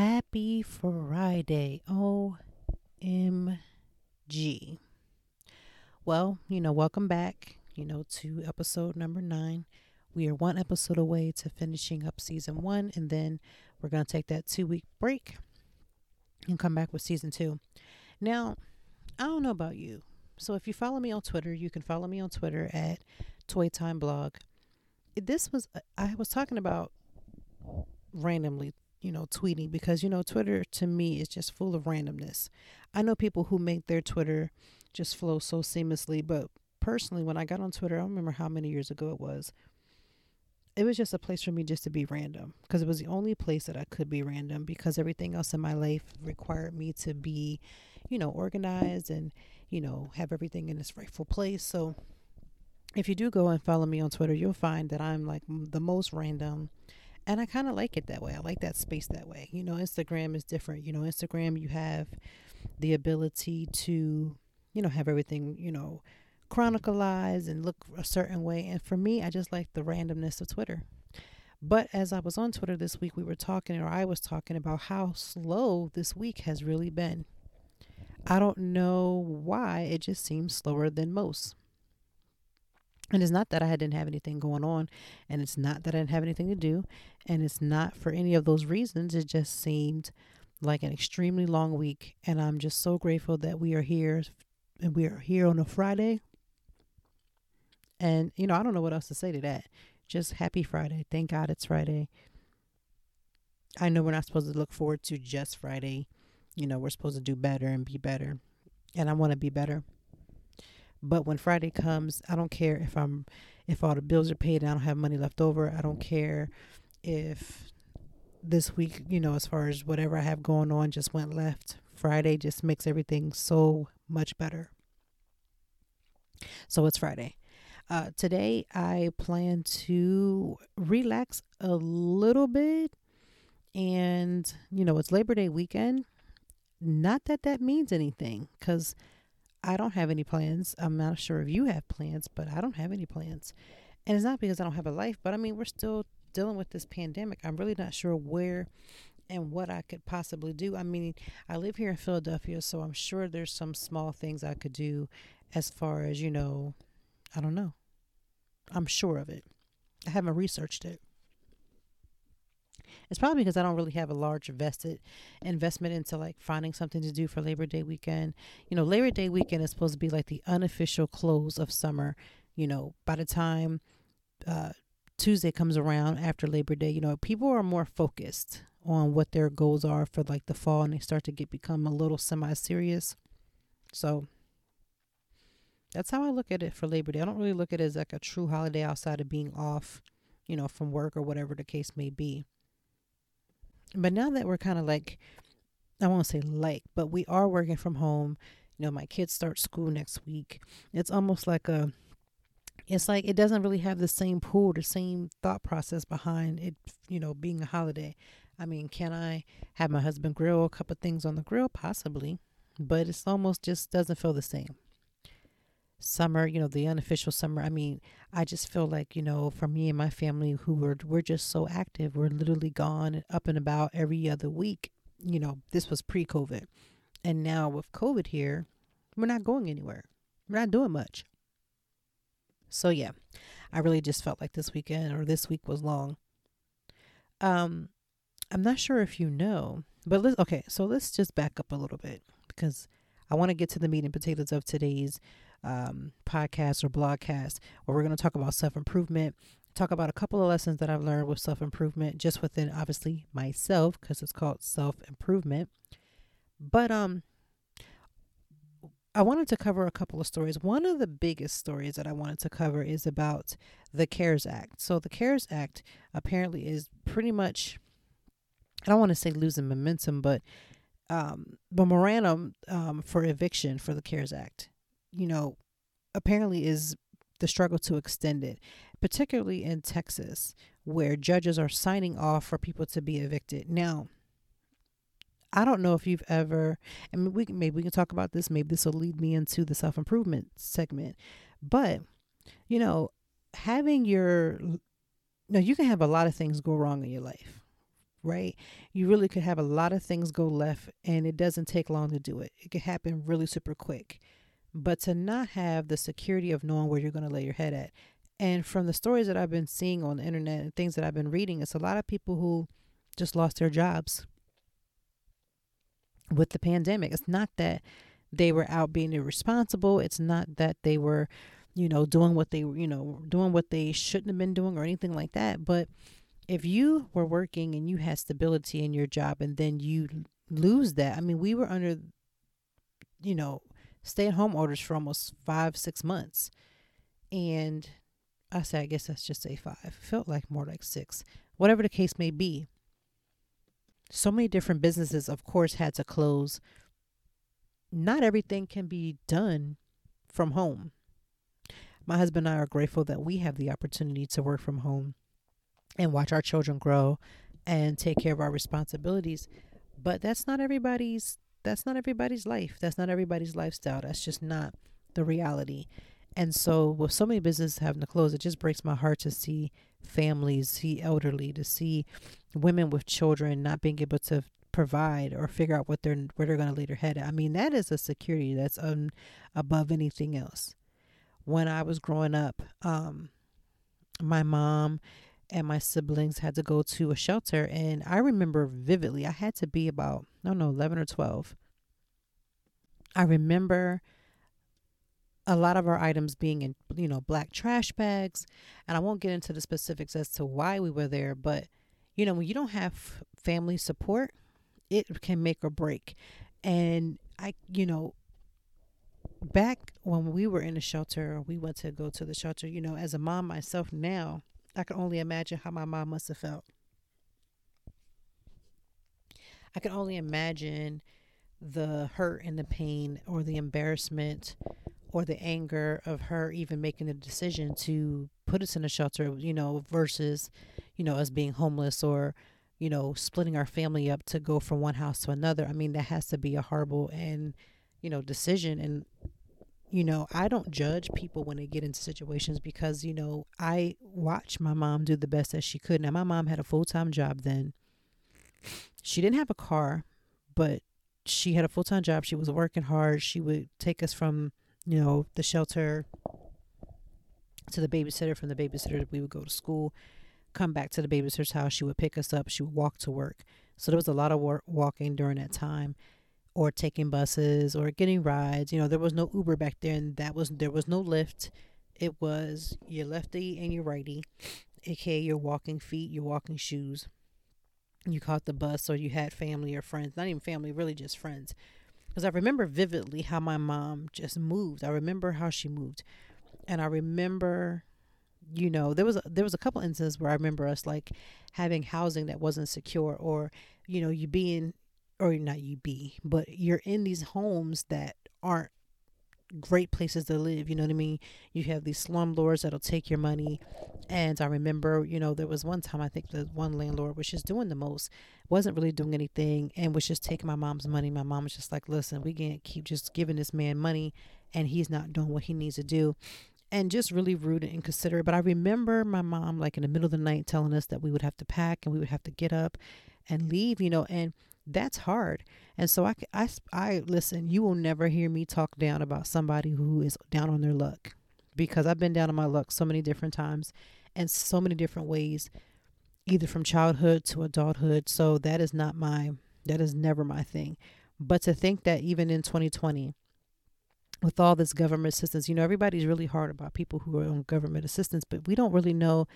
Happy Friday. OMG. Well, you know, welcome back, you know, to episode number nine. We are one episode away to finishing up season one, and then we're going to take that two week break and come back with season two. Now, I don't know about you. So if you follow me on Twitter, you can follow me on Twitter at Toi Time Blog. This was, I was talking about randomly you know, tweeting because, you know, Twitter to me is just full of randomness. I know people who make their Twitter just flow so seamlessly, but personally, when I got on Twitter, I don't remember how many years ago it was. It was just a place for me just to be random because it was the only place that I could be random because everything else in my life required me to be, you know, organized and, you know, have everything in its rightful place. So if you do go and follow me on Twitter, you'll find that I'm like the most random and I kind of like it that way. I like that space that way. You know, Instagram is different. You know, Instagram, you have the ability to, you know, have everything, you know, chronicalized and look a certain way. And for me, I just like the randomness of Twitter. But as I was on Twitter this week, we were talking, or I was talking about how slow this week has really been. I don't know why, it just seems slower than most. And it's not that I didn't have anything going on, and it's not that I didn't have anything to do, and it's not for any of those reasons. It just seemed like an extremely long week, and I'm just so grateful that we are here, and we are here on a Friday. And you know, I don't know what else to say to that. Just happy Friday. Thank God it's Friday. I know we're not supposed to look forward to just Friday. You know, we're supposed to do better and be better, and I want to be better. But when Friday comes, I don't care if I'm if all the bills are paid and I don't have money left over. I don't care if this week, you know, as far as whatever I have going on just went left. Friday just makes everything so much better. So it's Friday. Uh, today, I plan to relax a little bit. And, you know, it's Labor Day weekend. Not that that means anything because I don't have any plans. I'm not sure if you have plans, but I don't have any plans. And it's not because I don't have a life, but I mean, we're still dealing with this pandemic. I'm really not sure where and what I could possibly do. I mean, I live here in Philadelphia, so I'm sure there's some small things I could do as far as, you know, I don't know. I'm sure of it. I haven't researched it. It's probably because I don't really have a large vested investment into like finding something to do for Labor Day weekend. You know, Labor Day weekend is supposed to be like the unofficial close of summer. You know, by the time uh, Tuesday comes around after Labor Day, you know, people are more focused on what their goals are for like the fall and they start to get become a little semi serious. So that's how I look at it for Labor Day. I don't really look at it as like a true holiday outside of being off, you know, from work or whatever the case may be. But now that we're kind of like, I won't say like, but we are working from home. You know, my kids start school next week. It's almost like a, it's like it doesn't really have the same pull, the same thought process behind it, you know, being a holiday. I mean, can I have my husband grill a couple things on the grill? Possibly, but it's almost just doesn't feel the same summer, you know, the unofficial summer. I mean, I just feel like, you know, for me and my family who were we're just so active, we're literally gone up and about every other week. You know, this was pre-COVID. And now with COVID here, we're not going anywhere. We're not doing much. So yeah, I really just felt like this weekend or this week was long. Um I'm not sure if you know, but let's okay, so let's just back up a little bit because I want to get to the meat and potatoes of today's um, podcast or blogcast where we're going to talk about self improvement, talk about a couple of lessons that I've learned with self improvement, just within obviously myself because it's called self improvement. But um, I wanted to cover a couple of stories. One of the biggest stories that I wanted to cover is about the CARES Act. So, the CARES Act apparently is pretty much, I don't want to say losing momentum, but um, memorandum um, for eviction for the CARES Act, you know, apparently is the struggle to extend it, particularly in Texas, where judges are signing off for people to be evicted. Now, I don't know if you've ever, and we maybe we can talk about this. Maybe this will lead me into the self improvement segment. But you know, having your, no, you can have a lot of things go wrong in your life, right? You really could have a lot of things go left, and it doesn't take long to do it. It can happen really super quick. But to not have the security of knowing where you're going to lay your head at, and from the stories that I've been seeing on the internet and things that I've been reading, it's a lot of people who just lost their jobs with the pandemic. It's not that they were out being irresponsible. It's not that they were, you know, doing what they, you know, doing what they shouldn't have been doing or anything like that. But if you were working and you had stability in your job and then you lose that, I mean, we were under, you know, stay at home orders for almost five, six months. And I say, I guess let's just say five. It felt like more like six, whatever the case may be so many different businesses, of course, had to close. Not everything can be done from home. My husband and I are grateful that we have the opportunity to work from home and watch our children grow and take care of our responsibilities. But that's not everybody's that's not everybody's life. That's not everybody's lifestyle. That's just not the reality. And so, with so many businesses having to close, it just breaks my heart to see families, see elderly, to see women with children not being able to provide or figure out what they're where they're going to lay their head at. I mean, that is a security that's un, above anything else. When I was growing up, um, my mom and my siblings had to go to a shelter, and I remember vividly. I had to be about I don't know eleven or twelve. I remember a lot of our items being in you know black trash bags and i won't get into the specifics as to why we were there but you know when you don't have family support it can make or break and i you know back when we were in the shelter we went to go to the shelter you know as a mom myself now i can only imagine how my mom must have felt i can only imagine the hurt and the pain or the embarrassment or the anger of her even making the decision to put us in a shelter, you know, versus, you know, us being homeless or, you know, splitting our family up to go from one house to another. I mean, that has to be a horrible and, you know, decision. And, you know, I don't judge people when they get into situations because, you know, I watch my mom do the best that she could. Now, my mom had a full time job then. She didn't have a car, but she had a full time job. She was working hard. She would take us from you know, the shelter to the babysitter. From the babysitter, we would go to school, come back to the babysitter's house. She would pick us up. She would walk to work. So there was a lot of work walking during that time, or taking buses, or getting rides. You know, there was no Uber back then. That was there was no Lyft. It was your lefty and your righty, aka your walking feet, your walking shoes. You caught the bus, or you had family or friends. Not even family, really just friends because I remember vividly how my mom just moved. I remember how she moved, and I remember, you know, there was a, there was a couple instances where I remember us like having housing that wasn't secure, or you know, you being, or not you be, but you're in these homes that aren't great places to live. You know what I mean? You have these slumlords that'll take your money. And I remember, you know, there was one time I think the one landlord was just doing the most, wasn't really doing anything, and was just taking my mom's money. My mom was just like, listen, we can't keep just giving this man money and he's not doing what he needs to do. And just really rude and inconsiderate. But I remember my mom, like in the middle of the night, telling us that we would have to pack and we would have to get up and leave, you know, and that's hard. And so I, I, I listen, you will never hear me talk down about somebody who is down on their luck because I've been down on my luck so many different times and so many different ways, either from childhood to adulthood. So that is not my, that is never my thing. But to think that even in 2020, with all this government assistance, you know, everybody's really hard about people who are on government assistance, but we don't really know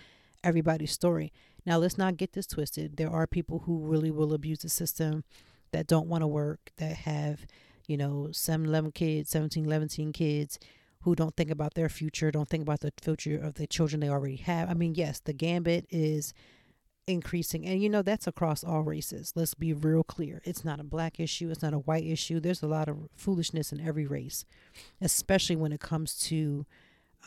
everybody's story. Now, let's not get this twisted. There are people who really will abuse the system that don't want to work, that have, you know, 7, 11 kids, 17, 17 kids who don't think about their future, don't think about the future of the children they already have. I mean, yes, the gambit is increasing. And you know, that's across all races. Let's be real clear. It's not a black issue, it's not a white issue. There's a lot of foolishness in every race, especially when it comes to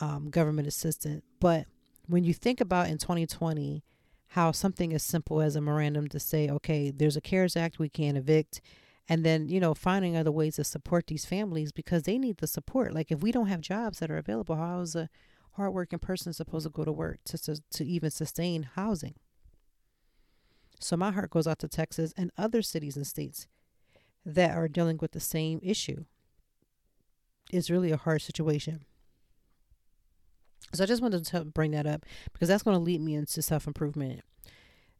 um, government assistance. But when you think about in 2020, how something as simple as a memorandum to say, okay, there's a CARES Act, we can't evict. And then, you know, finding other ways to support these families because they need the support. Like, if we don't have jobs that are available, how is a hardworking person supposed to go to work to, to, to even sustain housing? So my heart goes out to Texas and other cities and states that are dealing with the same issue. It's really a hard situation. So I just wanted to bring that up because that's going to lead me into self improvement.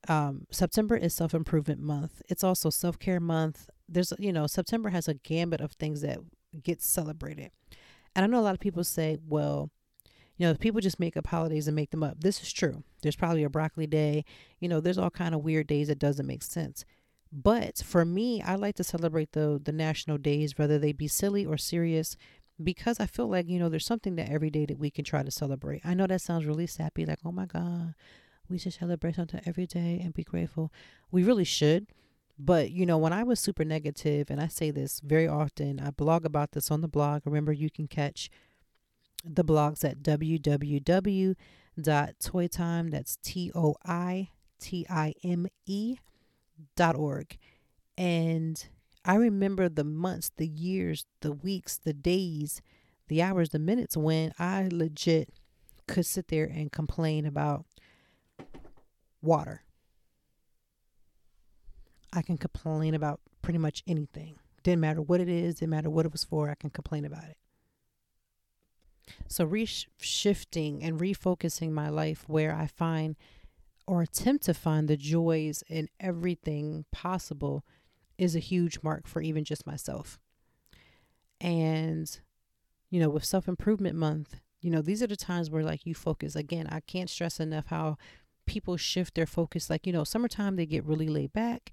Um, September is self improvement month. It's also self care month. There's, you know, September has a gambit of things that get celebrated. And I know a lot of people say, well, you know, people just make up holidays and make them up. This is true. There's probably a broccoli day. You know, there's all kind of weird days that doesn't make sense. But for me, I like to celebrate the the national days, whether they be silly or serious, because I feel like you know there's something that every day that we can try to celebrate. I know that sounds really sappy, like oh my god, we should celebrate something every day and be grateful. We really should. But you know, when I was super negative, and I say this very often, I blog about this on the blog. Remember, you can catch the blogs at www.toitime, that's T O I T I M E dot org. And I remember the months, the years, the weeks, the days, the hours, the minutes when I legit could sit there and complain about water. I can complain about pretty much anything. Didn't matter what it is, didn't matter what it was for, I can complain about it. So, reshifting and refocusing my life where I find or attempt to find the joys in everything possible is a huge mark for even just myself. And, you know, with self improvement month, you know, these are the times where like you focus. Again, I can't stress enough how people shift their focus. Like, you know, summertime, they get really laid back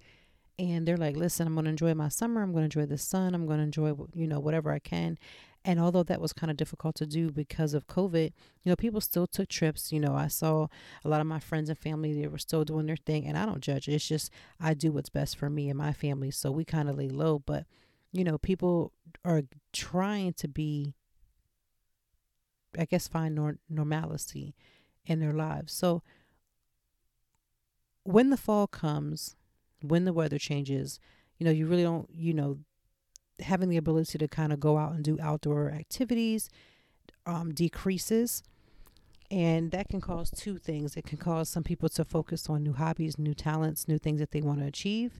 and they're like, listen, I'm going to enjoy my summer. I'm going to enjoy the sun. I'm going to enjoy, you know, whatever I can. And although that was kind of difficult to do because of COVID, you know, people still took trips. You know, I saw a lot of my friends and family, they were still doing their thing. And I don't judge. It's just, I do what's best for me and my family. So we kind of lay low. But, you know, people are trying to be, I guess, find nor- normalcy in their lives. So when the fall comes, when the weather changes, you know, you really don't, you know, having the ability to kind of go out and do outdoor activities um, decreases. And that can cause two things. It can cause some people to focus on new hobbies, new talents, new things that they want to achieve.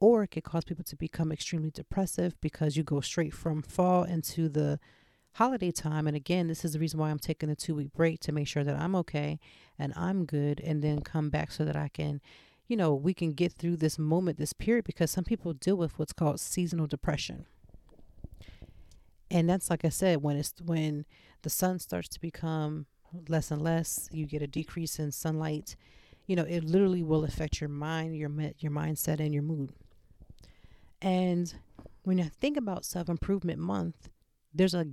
Or it could cause people to become extremely depressive because you go straight from fall into the holiday time. And again, this is the reason why I'm taking a two week break to make sure that I'm okay and I'm good and then come back so that I can you know, we can get through this moment, this period, because some people deal with what's called seasonal depression. And that's like I said, when it's when the sun starts to become less and less, you get a decrease in sunlight. You know, it literally will affect your mind, your your mindset, and your mood. And when I think about self improvement month, there's a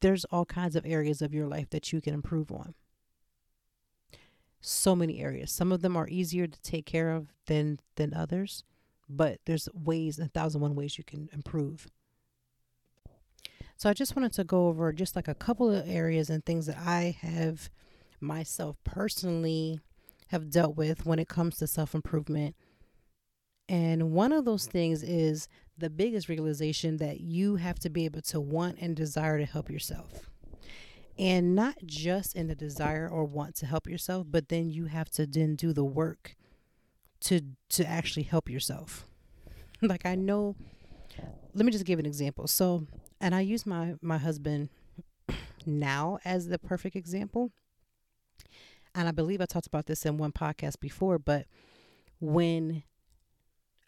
there's all kinds of areas of your life that you can improve on so many areas. Some of them are easier to take care of than than others, but there's ways, a thousand one ways you can improve. So I just wanted to go over just like a couple of areas and things that I have myself personally have dealt with when it comes to self improvement. And one of those things is the biggest realization that you have to be able to want and desire to help yourself and not just in the desire or want to help yourself but then you have to then do the work to to actually help yourself. Like i know let me just give an example. So and i use my my husband now as the perfect example. And i believe i talked about this in one podcast before but when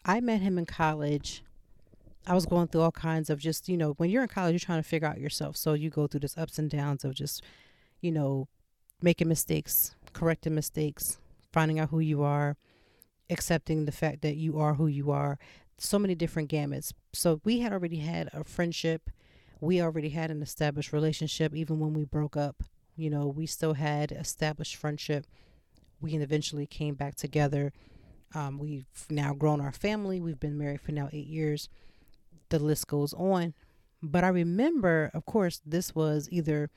i met him in college I was going through all kinds of just, you know, when you're in college, you're trying to figure out yourself. So you go through this ups and downs of just, you know, making mistakes, correcting mistakes, finding out who you are, accepting the fact that you are who you are. so many different gamuts. So we had already had a friendship. We already had an established relationship, even when we broke up. You know, we still had established friendship. We eventually came back together. Um, we've now grown our family. We've been married for now eight years. The list goes on. But I remember, of course, this was either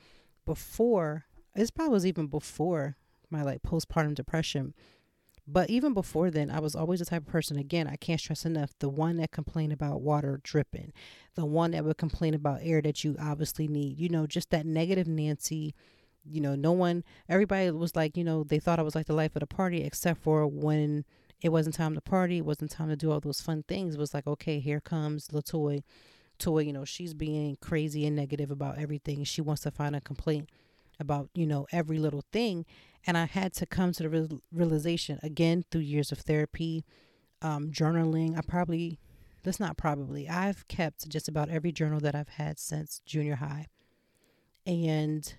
before, this probably was even before my like postpartum depression. But even before then, I was always the type of person, again, I can't stress enough, the one that complained about water dripping, the one that would complain about air that you obviously need, you know, just that negative Nancy. You know, no one, everybody was like, you know, they thought I was like the life of the party, except for when it wasn't time to party, it wasn't time to do all those fun things. It was like, okay, here comes Latoy. Toi, you know, she's being crazy and negative about everything. She wants to find a complaint about, you know, every little thing. And I had to come to the real, realization again through years of therapy, um, journaling. I probably, that's not probably, I've kept just about every journal that I've had since junior high. And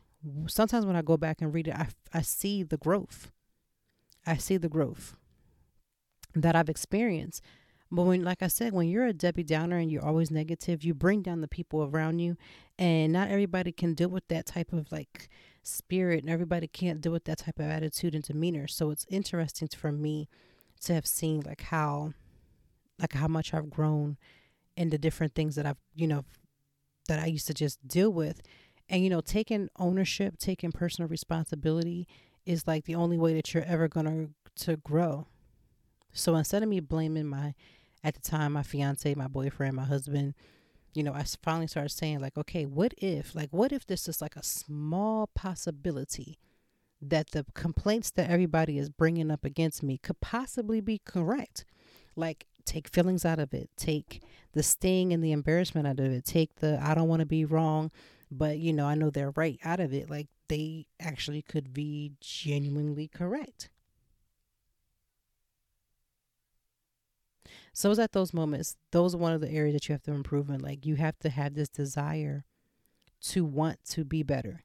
sometimes when I go back and read it, I, I see the growth. I see the growth that I've experienced. But when, like I said, when you're a Debbie Downer and you're always negative, you bring down the people around you, and not everybody can deal with that type of like spirit, and everybody can't deal with that type of attitude and demeanor. So it's interesting for me to have seen like how, like how much I've grown in the different things that I've, you know, that I used to just deal with, and you know, taking ownership, taking personal responsibility is like the only way that you're ever gonna to grow. So instead of me blaming my at the time my fiance, my boyfriend, my husband, you know, I finally started saying like, okay, what if, like, what if this is like a small possibility that the complaints that everybody is bringing up against me could possibly be correct? Like, take feelings out of it, take the sting and the embarrassment out of it, take the I don't want to be wrong, but you know, I know they're right out of it. Like, they actually could be genuinely correct. So it's at those moments, those are one of the areas that you have to improve in. Like you have to have this desire to want to be better.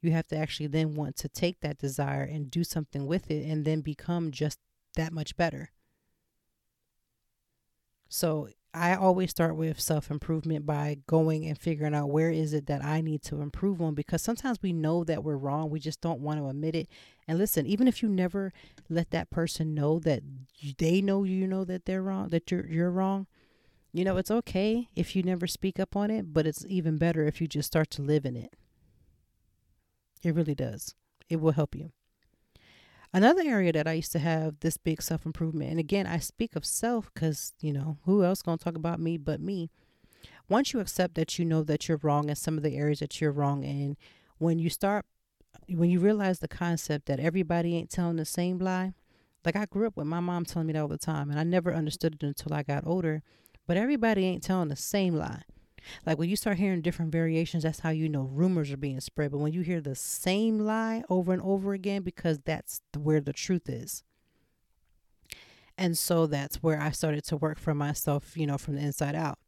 You have to actually then want to take that desire and do something with it and then become just that much better. So I always start with self improvement by going and figuring out where is it that I need to improve on because sometimes we know that we're wrong. We just don't want to admit it. And listen, even if you never let that person know that they know you know that they're wrong, that you're you're wrong, you know, it's okay if you never speak up on it, but it's even better if you just start to live in it. It really does. It will help you. Another area that I used to have this big self improvement, and again, I speak of self because, you know, who else going to talk about me but me? Once you accept that you know that you're wrong in some of the areas that you're wrong in, when you start, when you realize the concept that everybody ain't telling the same lie, like I grew up with my mom telling me that all the time, and I never understood it until I got older, but everybody ain't telling the same lie. Like when you start hearing different variations, that's how you know rumors are being spread. But when you hear the same lie over and over again, because that's where the truth is. And so that's where I started to work for myself, you know, from the inside out.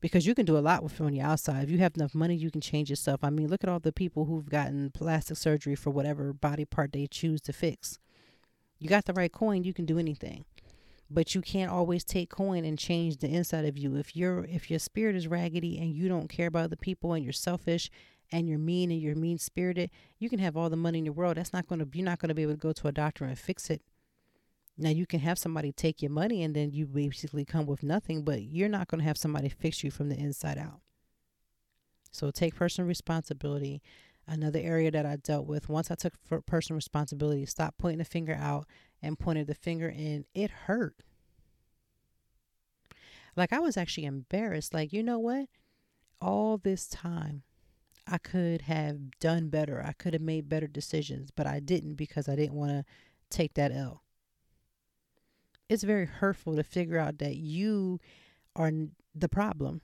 Because you can do a lot with on the outside. If you have enough money, you can change yourself. I mean, look at all the people who've gotten plastic surgery for whatever body part they choose to fix. You got the right coin, you can do anything but you can't always take coin and change the inside of you. If your if your spirit is raggedy and you don't care about the people and you're selfish and you're mean and you're mean spirited you can have all the money in the world. That's not going to you're not going to be able to go to a doctor and fix it. Now you can have somebody take your money and then you basically come with nothing but you're not going to have somebody fix you from the inside out. So take personal responsibility. Another area that i dealt with once i took personal responsibility stop pointing the finger out and pointed the finger and it hurt. Like I was actually embarrassed. Like, you know what? All this time, I could have done better. I could have made better decisions, but I didn't because I didn't want to take that L. It's very hurtful to figure out that you are the problem.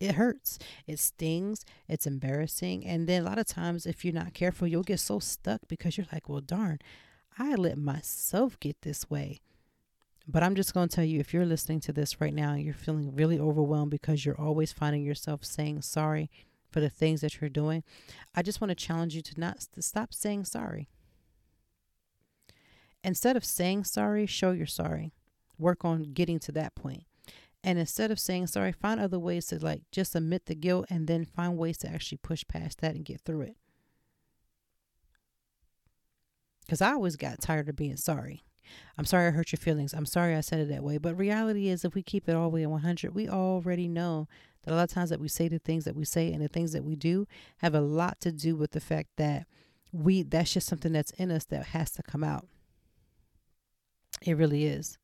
It hurts. It stings. It's embarrassing. And then a lot of times, if you're not careful, you'll get so stuck because you're like, well, darn, I let myself get this way. But I'm just going to tell you if you're listening to this right now and you're feeling really overwhelmed because you're always finding yourself saying sorry for the things that you're doing, I just want to challenge you to not to stop saying sorry. Instead of saying sorry, show you're sorry. work on getting to that point. And instead of saying sorry, find other ways to like just admit the guilt and then find ways to actually push past that and get through it. Because I always got tired of being sorry. I'm sorry I hurt your feelings. I'm sorry I said it that way. But reality is, if we keep it all the way at 100, we already know that a lot of times that we say the things that we say and the things that we do have a lot to do with the fact that we that's just something that's in us that has to come out. It really is.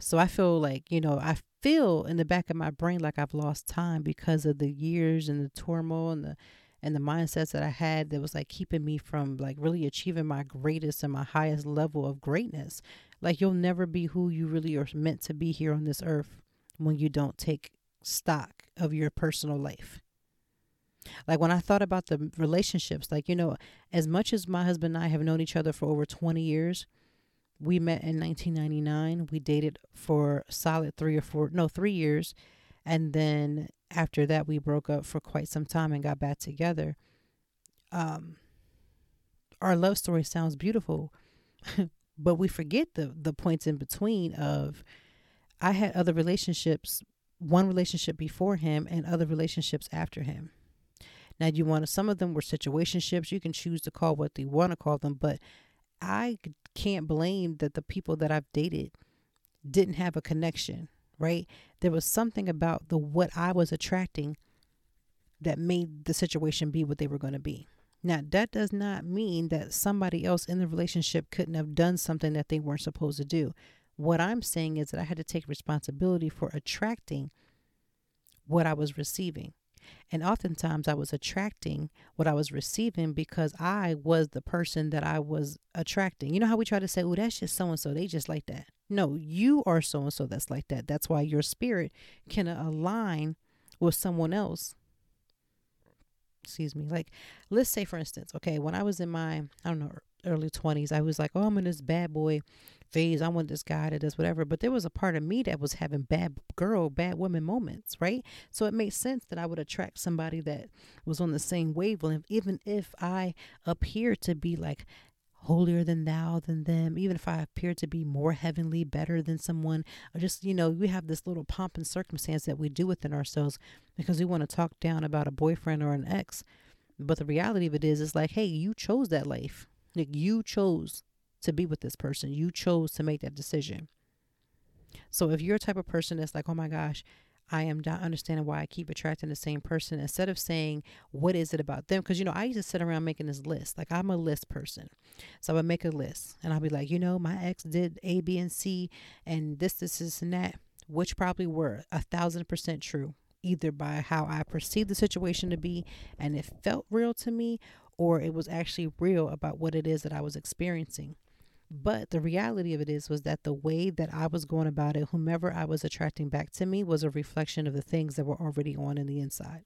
So I feel like, you know, I feel in the back of my brain like I've lost time because of the years and the turmoil and the and the mindsets that I had that was like keeping me from like really achieving my greatest and my highest level of greatness. Like you'll never be who you really are meant to be here on this earth when you don't take stock of your personal life. Like when I thought about the relationships, like, you know, as much as my husband and I have known each other for over 20 years, we met in 1999. We dated for solid three or four, no, three years. And then after that, we broke up for quite some time and got back together. Um, our love story sounds beautiful, but we forget the the points in between of I had other relationships, one relationship before him and other relationships after him. Now you want to, some of them were situationships. You can choose to call what you want to call them, but I can't blame that the people that I've dated didn't have a connection, right? There was something about the what I was attracting that made the situation be what they were going to be. Now, that does not mean that somebody else in the relationship couldn't have done something that they weren't supposed to do. What I'm saying is that I had to take responsibility for attracting what I was receiving. And oftentimes I was attracting what I was receiving because I was the person that I was attracting. You know how we try to say, oh, that's just so and so. They just like that. No, you are so and so that's like that. That's why your spirit can align with someone else. Excuse me. Like, let's say, for instance, okay, when I was in my, I don't know, early 20s, I was like, oh, I'm in this bad boy phase. I want this guy that does whatever. But there was a part of me that was having bad girl, bad woman moments, right? So it made sense that I would attract somebody that was on the same wavelength, even if I appear to be like holier than thou than them, even if I appear to be more heavenly, better than someone, or just, you know, we have this little pomp and circumstance that we do within ourselves because we want to talk down about a boyfriend or an ex. But the reality of it is, it's like, hey, you chose that life. Like you chose to be with this person. You chose to make that decision. So if you're a type of person that's like, oh my gosh, I am not understanding why I keep attracting the same person instead of saying, what is it about them? Because, you know, I used to sit around making this list. Like, I'm a list person. So I would make a list and I'll be like, you know, my ex did A, B, and C, and this, this, this, and that, which probably were a thousand percent true, either by how I perceived the situation to be and it felt real to me, or it was actually real about what it is that I was experiencing. But the reality of it is was that the way that I was going about it, whomever I was attracting back to me was a reflection of the things that were already on in the inside.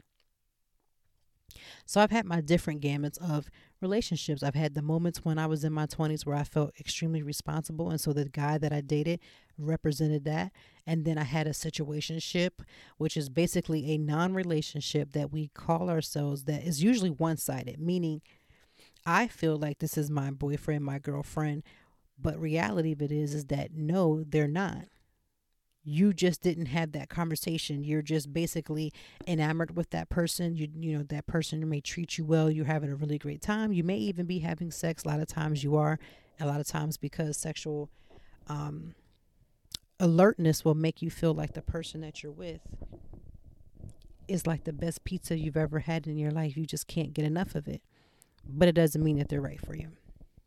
So I've had my different gamuts of relationships. I've had the moments when I was in my 20s where I felt extremely responsible and so the guy that I dated represented that. And then I had a situationship, which is basically a non-relationship that we call ourselves that is usually one-sided, meaning I feel like this is my boyfriend, my girlfriend, but reality of it is is that no, they're not. You just didn't have that conversation. You're just basically enamored with that person. You you know that person may treat you well. You're having a really great time. You may even be having sex. A lot of times you are. A lot of times because sexual um, alertness will make you feel like the person that you're with is like the best pizza you've ever had in your life. You just can't get enough of it. But it doesn't mean that they're right for you.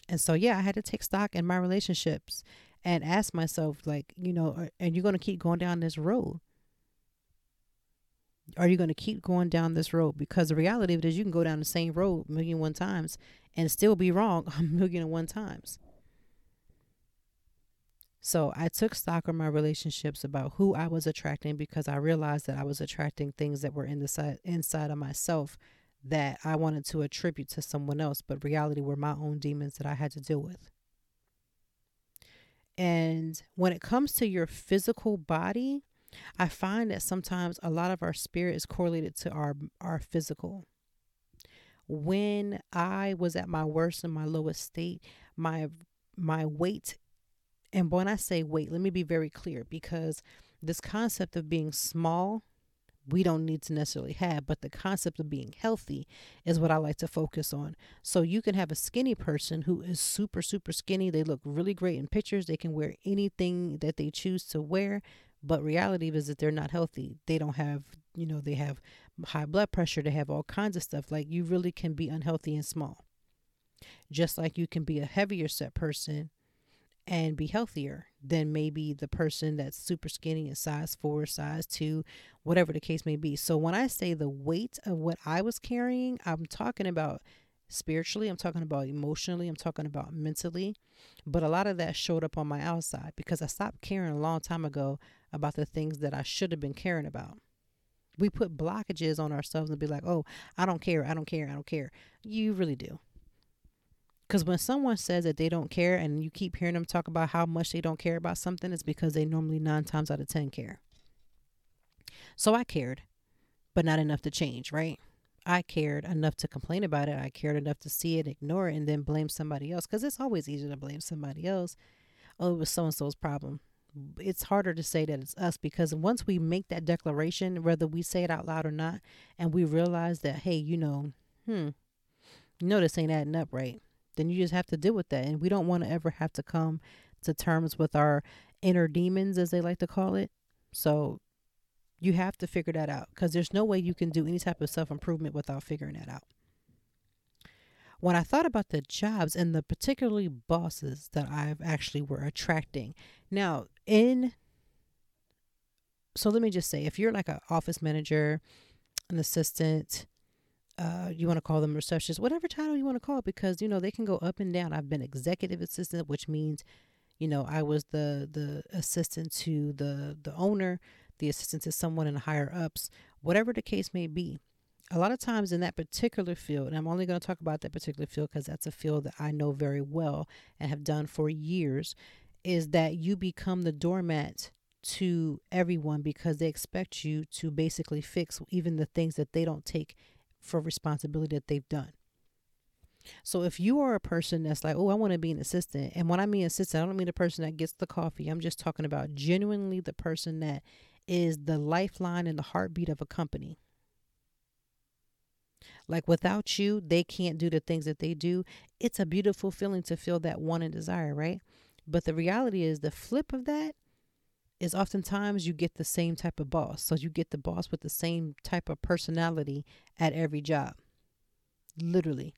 And so, yeah, I had to take stock in my relationships and ask myself, like, you know, are, are you going to keep going down this road? Are you going to keep going down this road? Because the reality of it is, you can go down the same road a million one times and still be wrong a million and one times. So I took stock of my relationships about who I was attracting because I realized that I was attracting things that were in the side, inside of myself that I wanted to attribute to someone else, but reality were my own demons that I had to deal with. And when it comes to your physical body, I find that sometimes a lot of our spirit is correlated to our our physical. When I was at my worst and my lowest state, my my weight And when I say weight, let me be very clear because this concept of being small, we don't need to necessarily have, but the concept of being healthy is what I like to focus on. So you can have a skinny person who is super, super skinny. They look really great in pictures. They can wear anything that they choose to wear. But reality is that they're not healthy. They don't have, you know, they have high blood pressure. They have all kinds of stuff. Like you really can be unhealthy and small. Just like you can be a heavier set person and be healthier than maybe the person that's super skinny and size four, size two, whatever the case may be. So when I say the weight of what I was carrying, I'm talking about spiritually, I'm talking about emotionally, I'm talking about mentally. But a lot of that showed up on my outside because I stopped caring a long time ago about the things that I should have been caring about. We put blockages on ourselves and be like, oh, I don't care, I don't care, I don't care. You really do. Because when someone says that they don't care and you keep hearing them talk about how much they don't care about something, it's because they normally nine times out of 10 care. So I cared, but not enough to change, right? I cared enough to complain about it. I cared enough to see it, ignore it, and then blame somebody else. Because it's always easier to blame somebody else. Oh, it was so and so's problem. It's harder to say that it's us because once we make that declaration, whether we say it out loud or not, and we realize that, hey, you know, hmm, you know, this ain't adding up right then you just have to deal with that. And we don't want to ever have to come to terms with our inner demons, as they like to call it. So you have to figure that out because there's no way you can do any type of self improvement without figuring that out. When I thought about the jobs and the particularly bosses that I've actually were attracting, now in so let me just say if you're like an office manager, an assistant, uh, you want to call them receptionists, whatever title you want to call it, because you know they can go up and down. I've been executive assistant, which means, you know, I was the the assistant to the the owner, the assistant to someone in higher ups, whatever the case may be. A lot of times in that particular field, and I'm only going to talk about that particular field because that's a field that I know very well and have done for years, is that you become the doormat to everyone because they expect you to basically fix even the things that they don't take for responsibility that they've done. So if you are a person that's like, oh, I want to be an assistant, and when I mean assistant, I don't mean the person that gets the coffee. I'm just talking about genuinely the person that is the lifeline and the heartbeat of a company. Like without you, they can't do the things that they do. It's a beautiful feeling to feel that want and desire, right? But the reality is the flip of that is oftentimes you get the same type of boss. So you get the boss with the same type of personality at every job. Literally.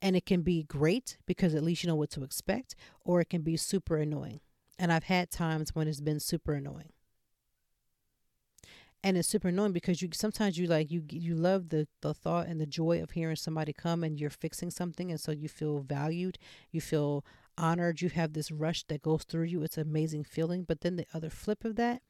And it can be great because at least you know what to expect, or it can be super annoying. And I've had times when it's been super annoying. And it's super annoying because you sometimes you like you you love the the thought and the joy of hearing somebody come and you're fixing something and so you feel valued, you feel honored, you have this rush that goes through you. It's an amazing feeling. But then the other flip of that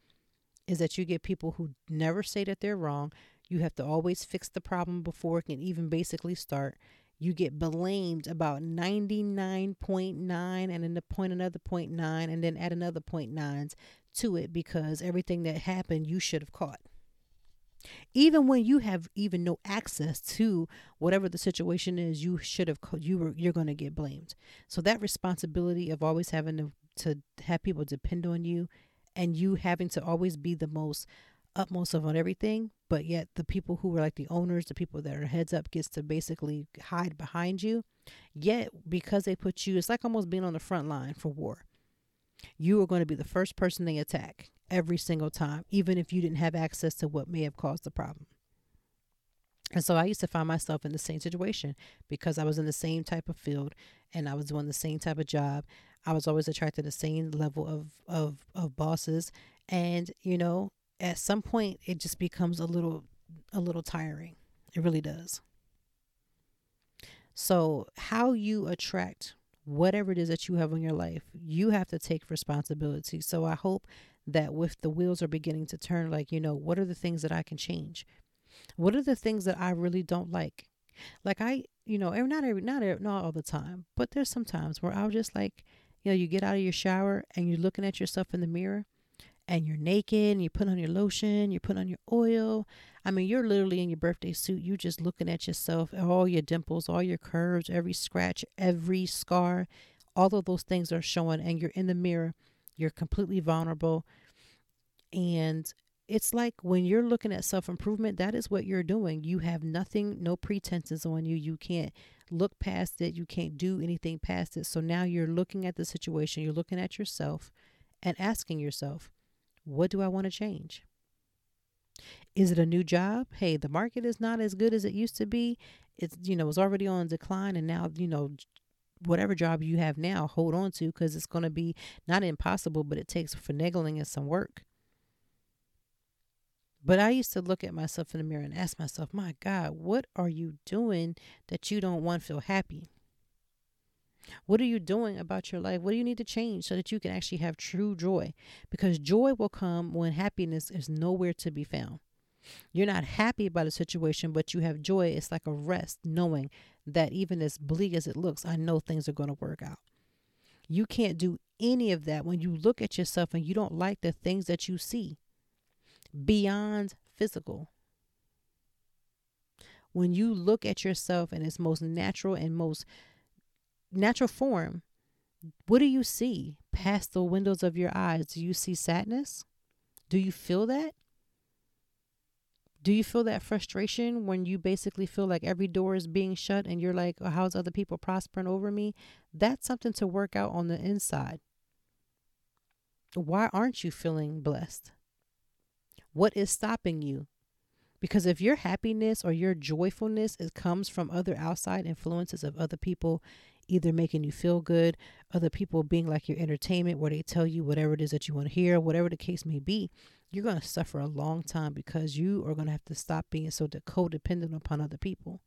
is that you get people who never say that they're wrong. You have to always fix the problem before it can even basically start. You get blamed about 99.9 and then the point another 0.9 and then add another 0.9s to it because everything that happened you should have caught even when you have even no access to whatever the situation is you should have you were you're going to get blamed. So that responsibility of always having to, to have people depend on you and you having to always be the most utmost of on everything but yet the people who are like the owners the people that are heads up gets to basically hide behind you. Yet because they put you it's like almost being on the front line for war. You are going to be the first person they attack every single time, even if you didn't have access to what may have caused the problem. And so I used to find myself in the same situation because I was in the same type of field and I was doing the same type of job. I was always attracted to the same level of, of, of bosses. And, you know, at some point it just becomes a little a little tiring. It really does. So how you attract whatever it is that you have in your life, you have to take responsibility. So I hope that with the wheels are beginning to turn, like, you know, what are the things that I can change? What are the things that I really don't like? Like I, you know, not every, not every, not all the time, but there's some times where I'll just like, you know, you get out of your shower and you're looking at yourself in the mirror and you're naked and you put on your lotion, you put on your oil. I mean, you're literally in your birthday suit. You just looking at yourself, all your dimples, all your curves, every scratch, every scar, all of those things are showing, and you're in the mirror, you're completely vulnerable. And it's like when you're looking at self improvement, that is what you're doing. You have nothing, no pretenses on you. You can't look past it. You can't do anything past it. So now you're looking at the situation, you're looking at yourself and asking yourself, what do I want to change? Is it a new job? Hey, the market is not as good as it used to be. It's, you know, it's already on decline. And now, you know, whatever job you have now, hold on to because it's going to be not impossible, but it takes finagling and some work. But I used to look at myself in the mirror and ask myself, my God, what are you doing that you don't want to feel happy? What are you doing about your life? What do you need to change so that you can actually have true joy? Because joy will come when happiness is nowhere to be found. You're not happy about a situation, but you have joy. It's like a rest, knowing that even as bleak as it looks, I know things are going to work out. You can't do any of that when you look at yourself and you don't like the things that you see beyond physical. When you look at yourself in its most natural and most natural form, what do you see past the windows of your eyes? Do you see sadness? Do you feel that? Do you feel that frustration when you basically feel like every door is being shut and you're like, oh, how's other people prospering over me? That's something to work out on the inside. Why aren't you feeling blessed? What is stopping you? Because if your happiness or your joyfulness it comes from other outside influences of other people, either making you feel good, other people being like your entertainment, where they tell you whatever it is that you want to hear, whatever the case may be, you're going to suffer a long time because you are going to have to stop being so codependent upon other people.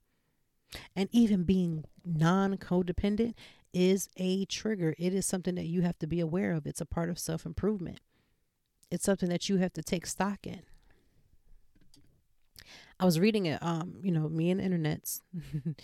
And even being non codependent is a trigger. It is something that you have to be aware of. It's a part of self improvement it's something that you have to take stock in. I was reading it, um, you know, me and internets,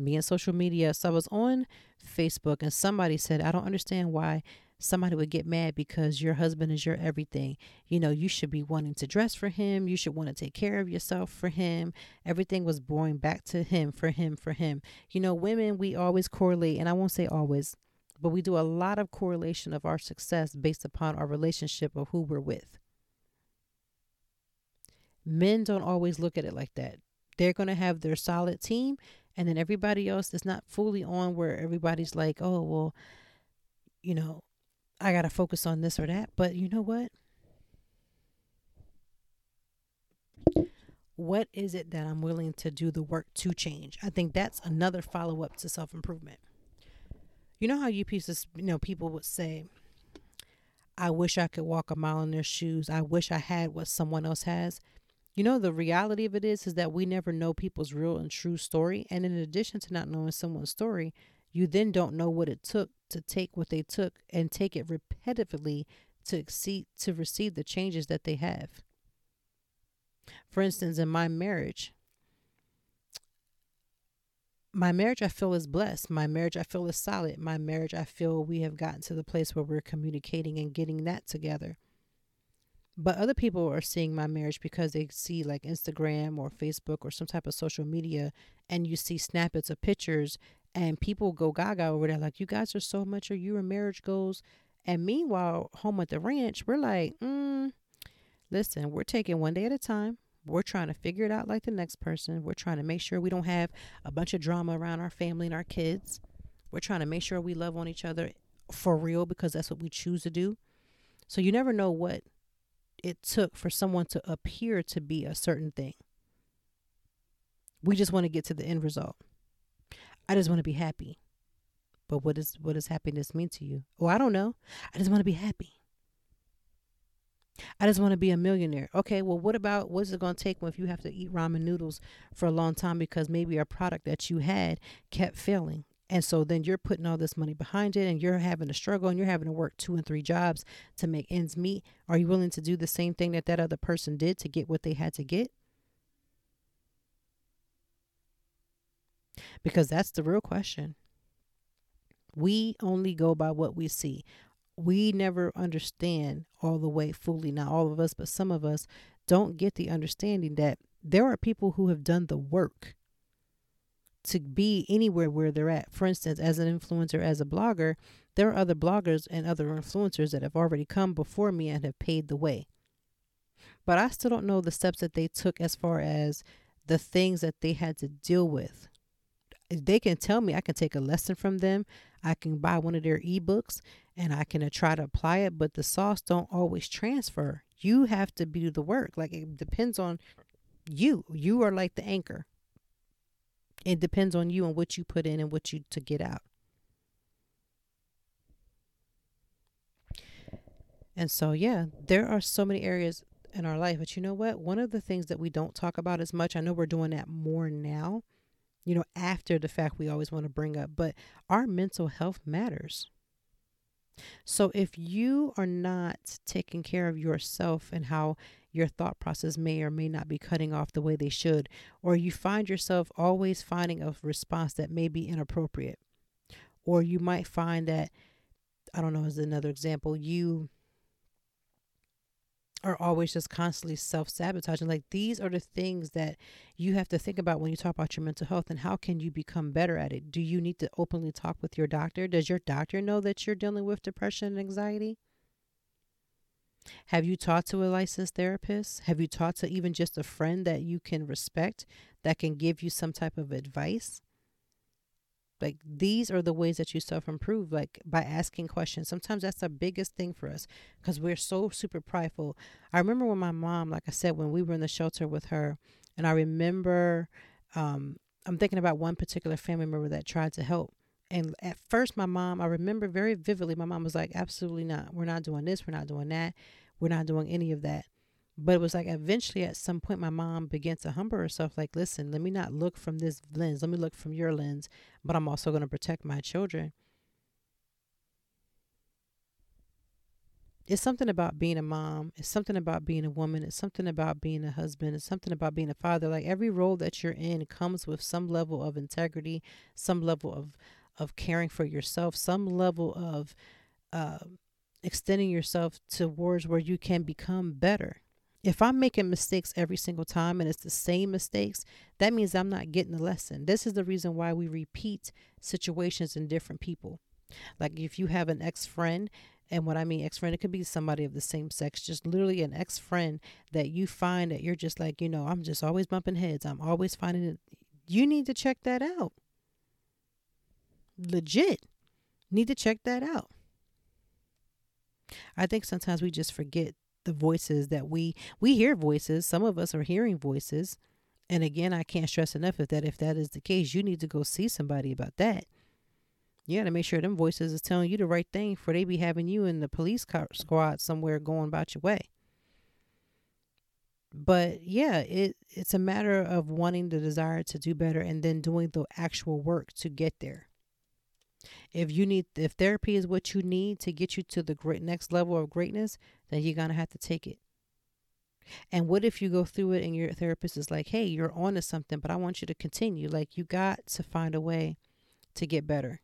me and social media. So I was on Facebook and somebody said, I don't understand why somebody would get mad because your husband is your everything. You know, you should be wanting to dress for him. You should want to take care of yourself for him. Everything was boring back to him, for him, for him. You know, women, we always correlate, and I won't say always, but we do a lot of correlation of our success based upon our relationship or who we're with. Men don't always look at it like that. They're going to have their solid team, and then everybody else is not fully on where everybody's like, oh, well, you know, I got to focus on this or that. But you know what? What is it that I'm willing to do the work to change? I think that's another follow up to self improvement. You know how you pieces, you know, people would say, I wish I could walk a mile in their shoes. I wish I had what someone else has. You know, the reality of it is, is that we never know people's real and true story. And in addition to not knowing someone's story, you then don't know what it took to take what they took and take it repetitively to exceed, to receive the changes that they have. For instance, in my marriage, my marriage I feel is blessed. My marriage I feel is solid. My marriage I feel we have gotten to the place where we're communicating and getting that together. But other people are seeing my marriage because they see like Instagram or Facebook or some type of social media and you see snippets of pictures and people go gaga over there like you guys are so much or your marriage goals. And meanwhile, home at the ranch, we're like, mm, listen, we're taking one day at a time. We're trying to figure it out like the next person. We're trying to make sure we don't have a bunch of drama around our family and our kids. We're trying to make sure we love on each other for real because that's what we choose to do. So you never know what it took for someone to appear to be a certain thing. We just want to get to the end result. I just want to be happy. But what does what does happiness mean to you? Oh, I don't know. I just want to be happy. I just want to be a millionaire. Okay, well, what about what's it going to take if you have to eat ramen noodles for a long time because maybe a product that you had kept failing? And so then you're putting all this money behind it and you're having to struggle and you're having to work two and three jobs to make ends meet. Are you willing to do the same thing that that other person did to get what they had to get? Because that's the real question. We only go by what we see we never understand all the way fully. Not all of us, but some of us don't get the understanding that there are people who have done the work to be anywhere where they're at. For instance, as an influencer, as a blogger, there are other bloggers and other influencers that have already come before me and have paved the way. But I still don't know the steps that they took as far as the things that they had to deal with. They can tell me I can take a lesson from them. I can buy one of their ebooks and I can uh, try to apply it, but the sauce don't always transfer. You have to do the work. Like it depends on you. You are like the anchor. It depends on you and what you put in and what you to get out. And so, yeah, there are so many areas in our life. But you know what? One of the things that we don't talk about as much, I know we're doing that more now, you know, after the fact we always want to bring up, but our mental health matters. So if you are not taking care of yourself and how your thought process may or may not be cutting off the way they should, or you find yourself always finding a response that may be inappropriate, or you might find that, I don't know, as another example, you are always just constantly self sabotaging. Like these are the things that you have to think about when you talk about your mental health and how can you become better at it? Do you need to openly talk with your doctor? Does your doctor know that you're dealing with depression and anxiety? Have you talked to a licensed therapist? Have you talked to even just a friend that you can respect that can give you some type of advice? Like these are the ways that you self improve, like by asking questions. Sometimes that's the biggest thing for us because we're so super prideful. I remember when my mom, like I said, when we were in the shelter with her, and I remember, um, I'm thinking about one particular family member that tried to help. And at first, my mom, I remember very vividly, my mom was like, absolutely not. We're not doing this. We're not doing that. We're not doing any of that. But it was like eventually at some point, my mom began to humble herself, like, listen, let me not look from this lens. Let me look from your lens, but I'm also going to protect my children. It's something about being a mom. It's something about being a woman. It's something about being a husband. It's something about being a father. Like every role that you're in comes with some level of integrity, some level of of caring for yourself, some level of uh, extending yourself towards where you can become better if I'm making mistakes every single time and it's the same mistakes, that means I'm not getting the lesson. This is the reason why we repeat situations in different people. Like if you have an ex friend, and what I mean ex friend, it could be somebody of the same sex, just literally an ex friend that you find that you're just like, you know, I'm just always bumping heads. I'm always finding it. You need to check that out. Legit. Need to check that out. I think sometimes we just forget the voices that we we hear voices. Some of us are hearing voices. And again i can't stress enough if that. If that is the case you need to go see somebody about that. You got to make sure them voices is telling you the right thing for they be having you in the police car squad somewhere going about your way. But yeah it it's a matter of wanting the desire to do better and then doing the actual work to get there if you need if therapy is what you need to get you to the great next level of greatness, then you're gonna have to take it. And what if you go through it and your therapist is like, hey, you're on to something, but I want you to continue. Like you got to find a way to get better.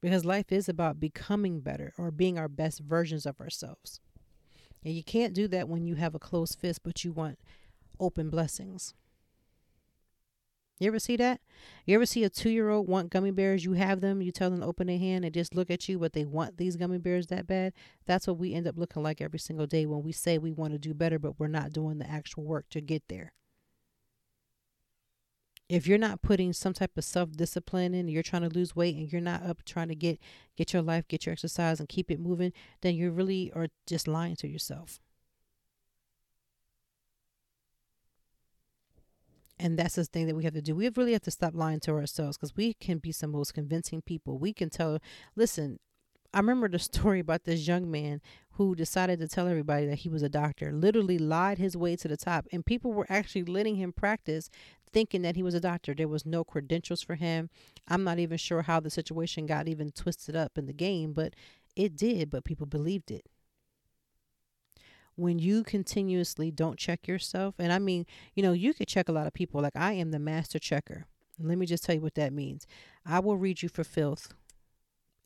Because life is about becoming better or being our best versions of ourselves. And you can't do that when you have a closed fist, but you want open blessings. You ever see that? You ever see a two year old want gummy bears? You have them, you tell them to open their hand and just look at you, but they want these gummy bears that bad. That's what we end up looking like every single day when we say we want to do better, but we're not doing the actual work to get there. If you're not putting some type of self discipline in, you're trying to lose weight and you're not up trying to get get your life, get your exercise and keep it moving, then you really are just lying to yourself. And that's the thing that we have to do. We really have to stop lying to ourselves because we can be some most convincing people. We can tell, listen, I remember the story about this young man who decided to tell everybody that he was a doctor, literally lied his way to the top. And people were actually letting him practice thinking that he was a doctor. There was no credentials for him. I'm not even sure how the situation got even twisted up in the game, but it did, but people believed it when you continuously don't check yourself, and I mean, you know, you could check a lot of people. Like I am the master checker. let me just tell you what that means. I will read you for filth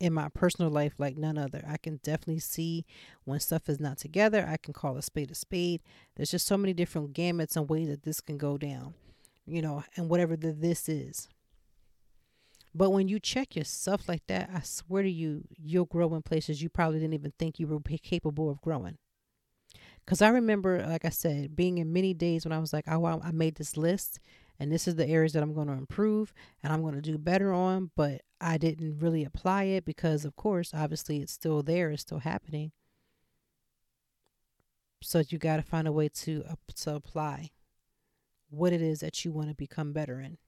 in my personal life like none other. I can definitely see when stuff is not together. I can call a spade a spade. There's just so many different gamuts and ways that this can go down, you know, and whatever the this is. But when you check yourself like that, I swear to you, you'll grow in places you probably didn't even think you were capable of growing. Because I remember, like I said, being in many days when I was like, oh, I made this list and this is the areas that I'm going to improve and I'm going to do better on, but I didn't really apply it because, of course, obviously it's still there, it's still happening. So you got to find a way to, uh, to apply what it is that you want to become better in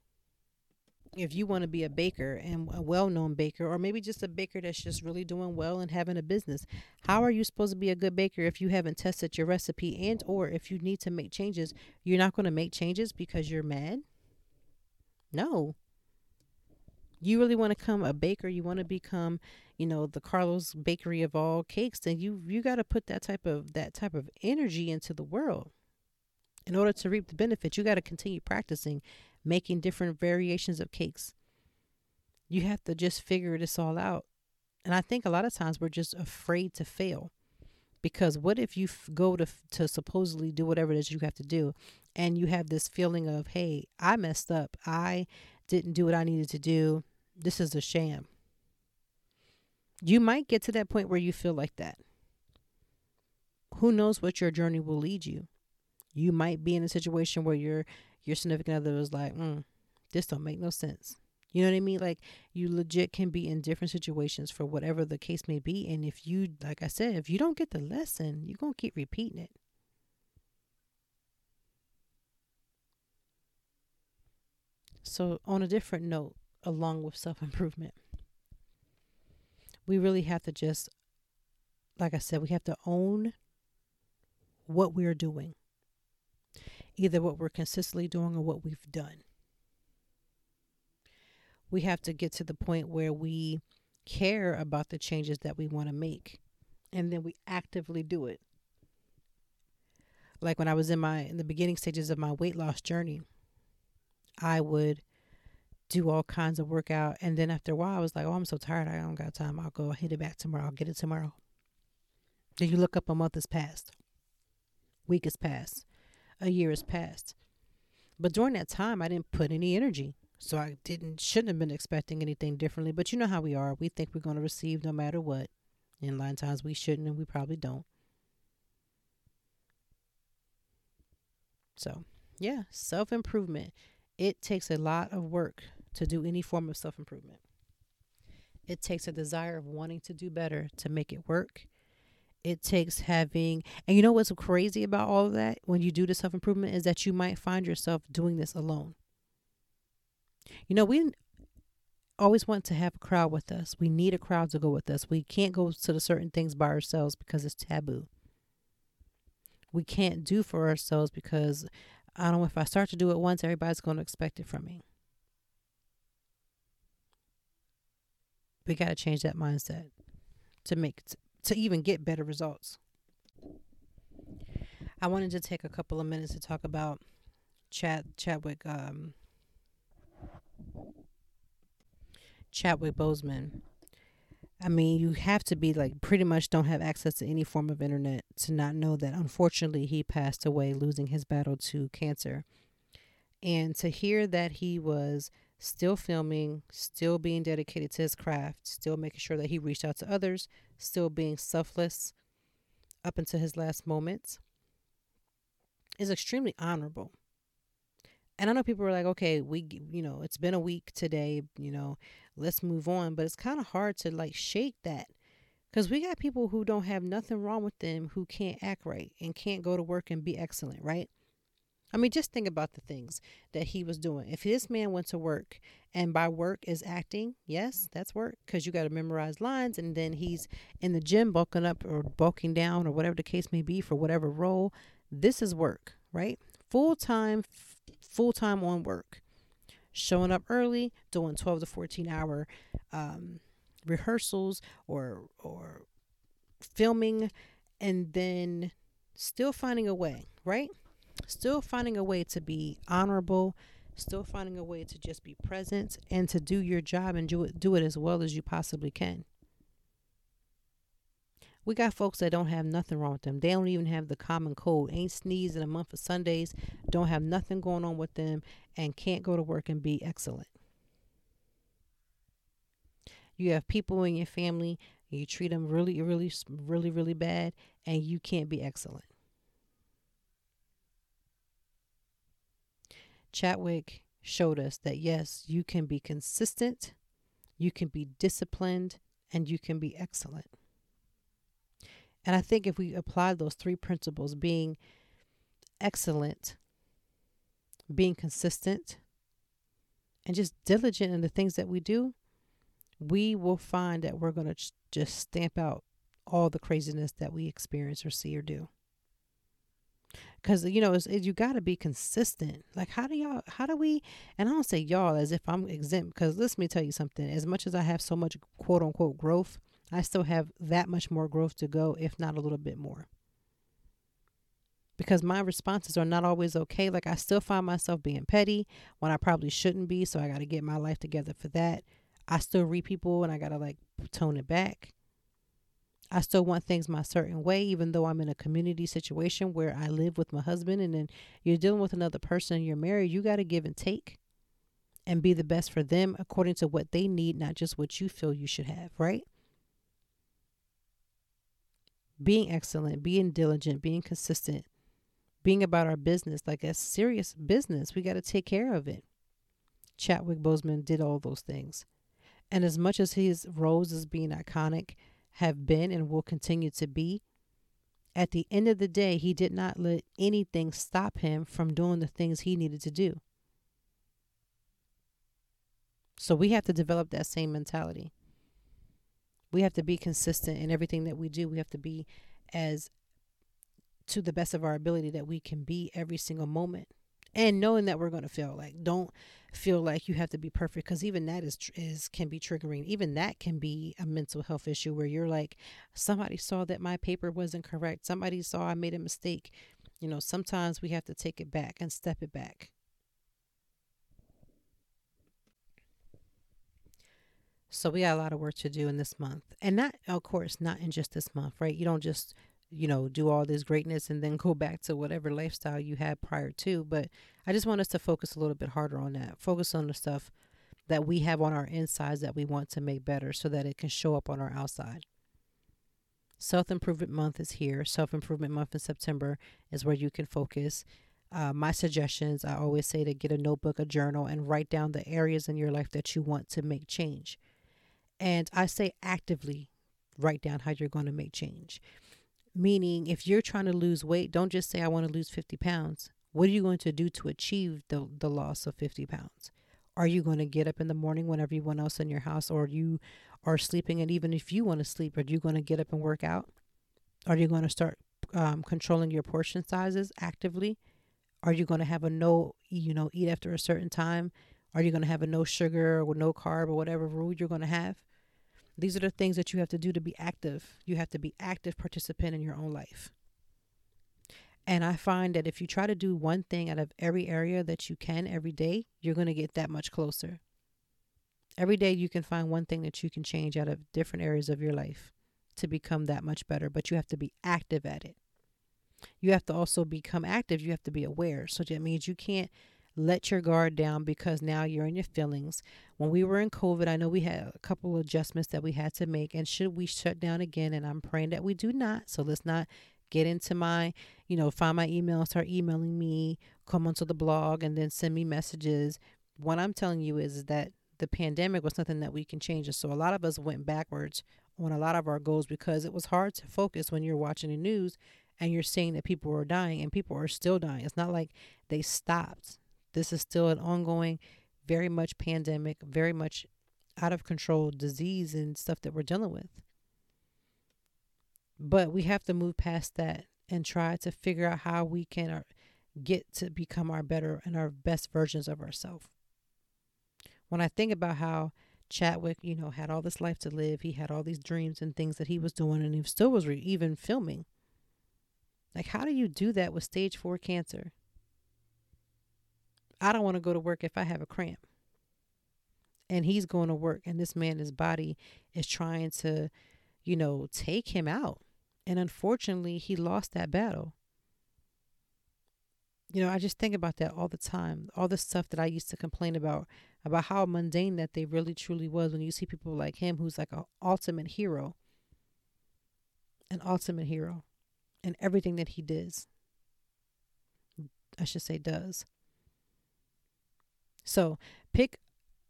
if you want to be a baker and a well-known baker or maybe just a baker that's just really doing well and having a business how are you supposed to be a good baker if you haven't tested your recipe and or if you need to make changes you're not going to make changes because you're mad? No. You really want to become a baker you want to become you know the Carlo's bakery of all cakes then you you got to put that type of that type of energy into the world. In order to reap the benefits you got to continue practicing making different variations of cakes. You have to just figure this all out. And I think a lot of times we're just afraid to fail. Because what if you f- go to to supposedly do whatever it is you have to do and you have this feeling of, "Hey, I messed up. I didn't do what I needed to do. This is a sham." You might get to that point where you feel like that. Who knows what your journey will lead you? You might be in a situation where you're your significant other was like, mm, this don't make no sense. You know what I mean? Like you legit can be in different situations for whatever the case may be. And if you, like I said, if you don't get the lesson, you're going to keep repeating it. So, on a different note, along with self improvement, we really have to just, like I said, we have to own what we're doing either what we're consistently doing or what we've done. We have to get to the point where we care about the changes that we want to make and then we actively do it. Like when I was in my in the beginning stages of my weight loss journey, I would do all kinds of workout and then after a while I was like, "Oh, I'm so tired. I don't got time. I'll go hit it back tomorrow. I'll get it tomorrow." Then you look up a month has passed. Week has passed a year has passed. But during that time, I didn't put any energy. So I didn't, shouldn't have been expecting anything differently. But you know how we are. We think we're going to receive no matter what. And a lot of times we shouldn't and we probably don't. So, yeah, self improvement. It takes a lot of work to do any form of self improvement. It takes a desire of wanting to do better to make it work it takes having and you know what's crazy about all of that when you do the self improvement is that you might find yourself doing this alone. You know we always want to have a crowd with us. We need a crowd to go with us. We can't go to the certain things by ourselves because it's taboo. We can't do for ourselves because i don't know if i start to do it once everybody's going to expect it from me. We got to change that mindset to make to even get better results. I wanted to take a couple of minutes to talk about Chad Chadwick um, Chadwick Boseman. I mean, you have to be like pretty much don't have access to any form of internet to not know that unfortunately he passed away losing his battle to cancer. And to hear that he was still filming, still being dedicated to his craft, still making sure that he reached out to others, still being selfless up until his last moments is extremely honorable. And I know people are like, okay, we, you know, it's been a week today, you know, let's move on. But it's kind of hard to like shake that because we got people who don't have nothing wrong with them who can't act right and can't go to work and be excellent, right? I mean, just think about the things that he was doing. If this man went to work, and by work is acting, yes, that's work because you got to memorize lines, and then he's in the gym bulking up or bulking down or whatever the case may be for whatever role. This is work, right? Full time, full time on work, showing up early, doing twelve to fourteen hour um, rehearsals or or filming, and then still finding a way, right? Still finding a way to be honorable, still finding a way to just be present and to do your job and do it, do it as well as you possibly can. We got folks that don't have nothing wrong with them. They don't even have the common cold. Ain't sneezed in a month of Sundays, don't have nothing going on with them, and can't go to work and be excellent. You have people in your family, you treat them really, really, really, really bad, and you can't be excellent. Chadwick showed us that yes, you can be consistent, you can be disciplined, and you can be excellent. And I think if we apply those three principles being excellent, being consistent, and just diligent in the things that we do, we will find that we're going to just stamp out all the craziness that we experience or see or do. Because you know, it's, it, you got to be consistent. Like, how do y'all? How do we? And I don't say y'all as if I'm exempt. Because let me tell you something. As much as I have so much quote unquote growth, I still have that much more growth to go, if not a little bit more because my responses are not always okay. Like I still find myself being petty when I probably shouldn't be. So I got to get my life together for that. I still read people and I got to like tone it back. I still want things my certain way, even though I'm in a community situation where I live with my husband and then you're dealing with another person, and you're married, you got to give and take and be the best for them according to what they need, not just what you feel you should have, right? Being excellent, being diligent, being consistent, being about our business, like a serious business. We got to take care of it. Chadwick Boseman did all those things. And as much as his roles as being iconic have been and will continue to be, at the end of the day, he did not let anything stop him from doing the things he needed to do. So we have to develop that same mentality. We have to be consistent in everything that we do. We have to be as to the best of our ability that we can be every single moment and knowing that we're going to fail like don't feel like you have to be perfect because even that is is can be triggering. Even that can be a mental health issue where you're like somebody saw that my paper wasn't correct. Somebody saw i made a mistake. You know sometimes we have to take it back and step it back. So we got a lot of work to do in this month. And not of course not in just this month right? You don't just you know, do all this greatness and then go back to whatever lifestyle you had prior to. But I just want us to focus a little bit harder on that. Focus on the stuff that we have on our insides that we want to make better so that it can show up on our outside. Self Improvement Month is here. Self Improvement Month in September is where you can focus. Uh, my suggestions I always say to get a notebook, a journal, and write down the areas in your life that you want to make change. And I say actively write down how you're going to make change. Meaning, if you're trying to lose weight, don't just say, I want to lose 50 pounds. What are you going to do to achieve the, the loss of 50 pounds? Are you going to get up in the morning when everyone else in your house, or you are sleeping? And even if you want to sleep, are you going to get up and work out? Are you going to start um, controlling your portion sizes actively? Are you going to have a no, you know, eat after a certain time? Are you going to have a no sugar or no carb or whatever rule you're going to have? These are the things that you have to do to be active. You have to be active participant in your own life. And I find that if you try to do one thing out of every area that you can every day, you're going to get that much closer. Every day you can find one thing that you can change out of different areas of your life to become that much better, but you have to be active at it. You have to also become active. You have to be aware. So that means you can't let your guard down because now you're in your feelings. When we were in COVID, I know we had a couple of adjustments that we had to make. And should we shut down again? And I'm praying that we do not. So let's not get into my, you know, find my email, start emailing me, come onto the blog, and then send me messages. What I'm telling you is that the pandemic was nothing that we can change. So a lot of us went backwards on a lot of our goals because it was hard to focus when you're watching the news and you're seeing that people are dying and people are still dying. It's not like they stopped. This is still an ongoing, very much pandemic, very much out of control disease and stuff that we're dealing with. But we have to move past that and try to figure out how we can uh, get to become our better and our best versions of ourselves. When I think about how Chadwick, you know, had all this life to live, he had all these dreams and things that he was doing, and he still was re- even filming. Like, how do you do that with stage four cancer? I don't want to go to work if I have a cramp. And he's going to work, and this man, his body is trying to, you know, take him out. And unfortunately, he lost that battle. you know, I just think about that all the time. All the stuff that I used to complain about, about how mundane that they really truly was when you see people like him who's like an ultimate hero. An ultimate hero and everything that he does. I should say does. So pick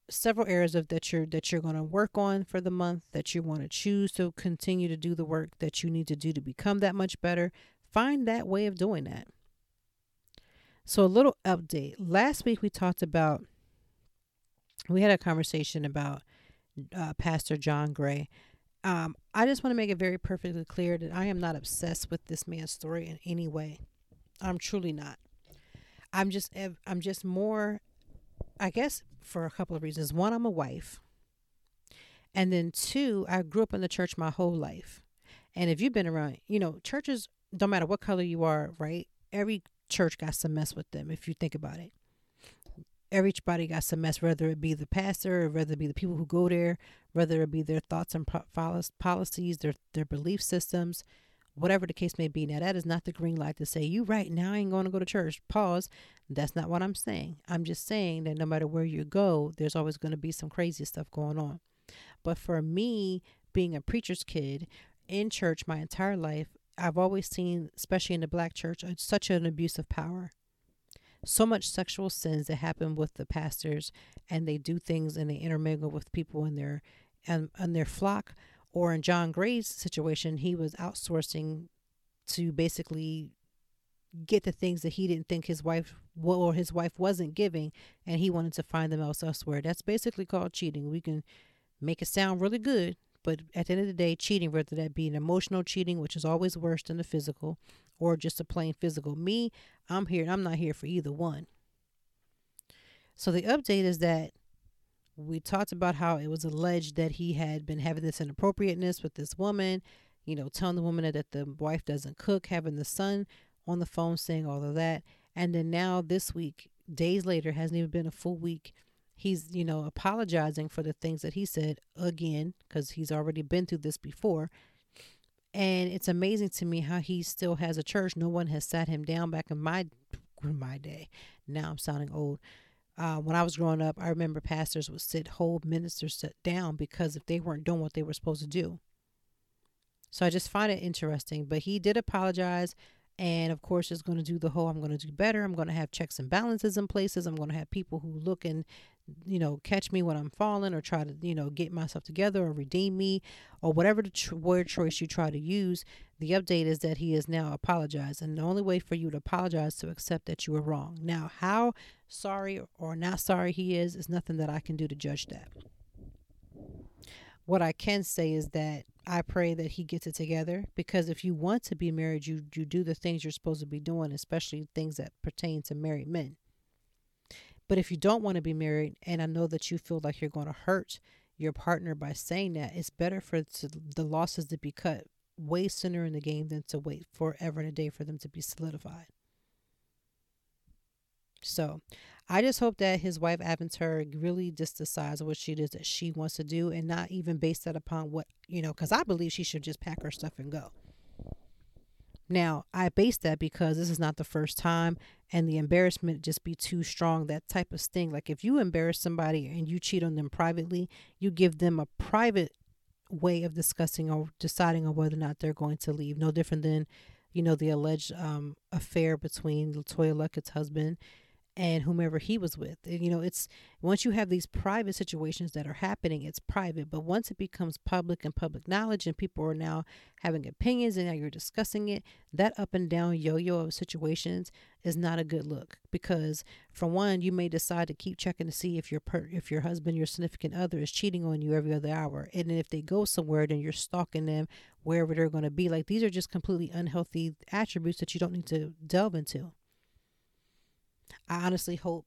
several areas of that you're that you're going to work on for the month that you want to choose. To continue to do the work that you need to do to become that much better. Find that way of doing that. So a little update. Last week we talked about we had a conversation about uh, pastor john gray. Um, i just want to make it very perfectly clear that i am not obsessed with this man's story in any way. I'm truly not. I'm just i'm just more i guess for a couple of reasons. One, I'm a wife. And then two, I grew up in the church my whole life. And if you've been around, you know, churches, don't matter what color you are, right? Every church got some mess with them, if you think about it. Everybody got some mess, whether it be the pastor, or whether it be the people who go there, whether it be their thoughts and policies, their, their belief systems, whatever the case may be. Now, that is not the green light to say, you right now I ain't going to go to church. Pause. That's not what I'm saying. I'm just saying that no matter where you go, there's always going to be some crazy stuff going on. But for me, being a preacher's kid in church my entire life, I've always seen, especially in the black church, such an abuse of power. So much sexual sins that happen with the pastors, and they do things and they intermingle with people in their and, and their flock or in John Gray's situation, he was outsourcing to basically get the things that he didn't think his wife or his wife wasn't giving and he wanted to find them else elsewhere. That's basically called cheating. We can make it sound really good, but at the end of the day, cheating, whether that be an emotional cheating, which is always worse than the physical, or just a plain physical. Me, I'm here. I'm not here for either one. So the update is that we talked about how it was alleged that he had been having this inappropriateness with this woman, you know, telling the woman that the wife doesn't cook, having the son on the phone saying all of that. And then now this week, days later, hasn't even been a full week, he's, you know, apologizing for the things that he said again, because he's already been through this before. And it's amazing to me how he still has a church. No one has sat him down back in my in my day. Now I'm sounding old uh, when I was growing up, I remember pastors would sit, hold ministers sit down because if they weren't doing what they were supposed to do. So I just find it interesting. But he did apologize. And of course, is going to do the whole I'm going to do better. I'm going to have checks and balances in places. I'm going to have people who look and you know, catch me when I'm falling or try to, you know, get myself together or redeem me or whatever the tr- word choice you try to use. The update is that he is now apologized. And the only way for you to apologize is to accept that you were wrong. Now, how sorry or not sorry he is, is nothing that I can do to judge that. What I can say is that I pray that he gets it together because if you want to be married, you, you do the things you're supposed to be doing, especially things that pertain to married men. But if you don't want to be married, and I know that you feel like you're going to hurt your partner by saying that, it's better for the losses to be cut way sooner in the game than to wait forever and a day for them to be solidified. So I just hope that his wife Aventer really just decides what she does that she wants to do and not even base that upon what, you know, because I believe she should just pack her stuff and go. Now, I base that because this is not the first time and the embarrassment just be too strong. That type of sting. Like if you embarrass somebody and you cheat on them privately, you give them a private way of discussing or deciding on whether or not they're going to leave. No different than, you know, the alleged um, affair between LeToya Luckett's husband and whomever he was with. You know, it's once you have these private situations that are happening, it's private. But once it becomes public and public knowledge, and people are now having opinions, and now you're discussing it, that up and down yo yo of situations is not a good look. Because for one, you may decide to keep checking to see if your per- if your husband, your significant other, is cheating on you every other hour, and then if they go somewhere, then you're stalking them wherever they're going to be. Like these are just completely unhealthy attributes that you don't need to delve into. I honestly hope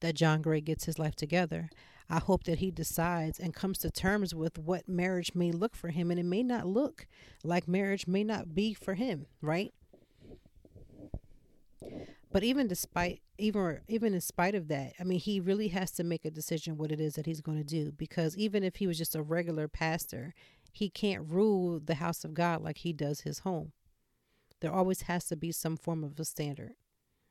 that John Gray gets his life together. I hope that he decides and comes to terms with what marriage may look for him. And it may not look like marriage may not be for him, right? But even despite even even in spite of that, I mean he really has to make a decision what it is that he's going to do because even if he was just a regular pastor, he can't rule the house of God like he does his home. There always has to be some form of a standard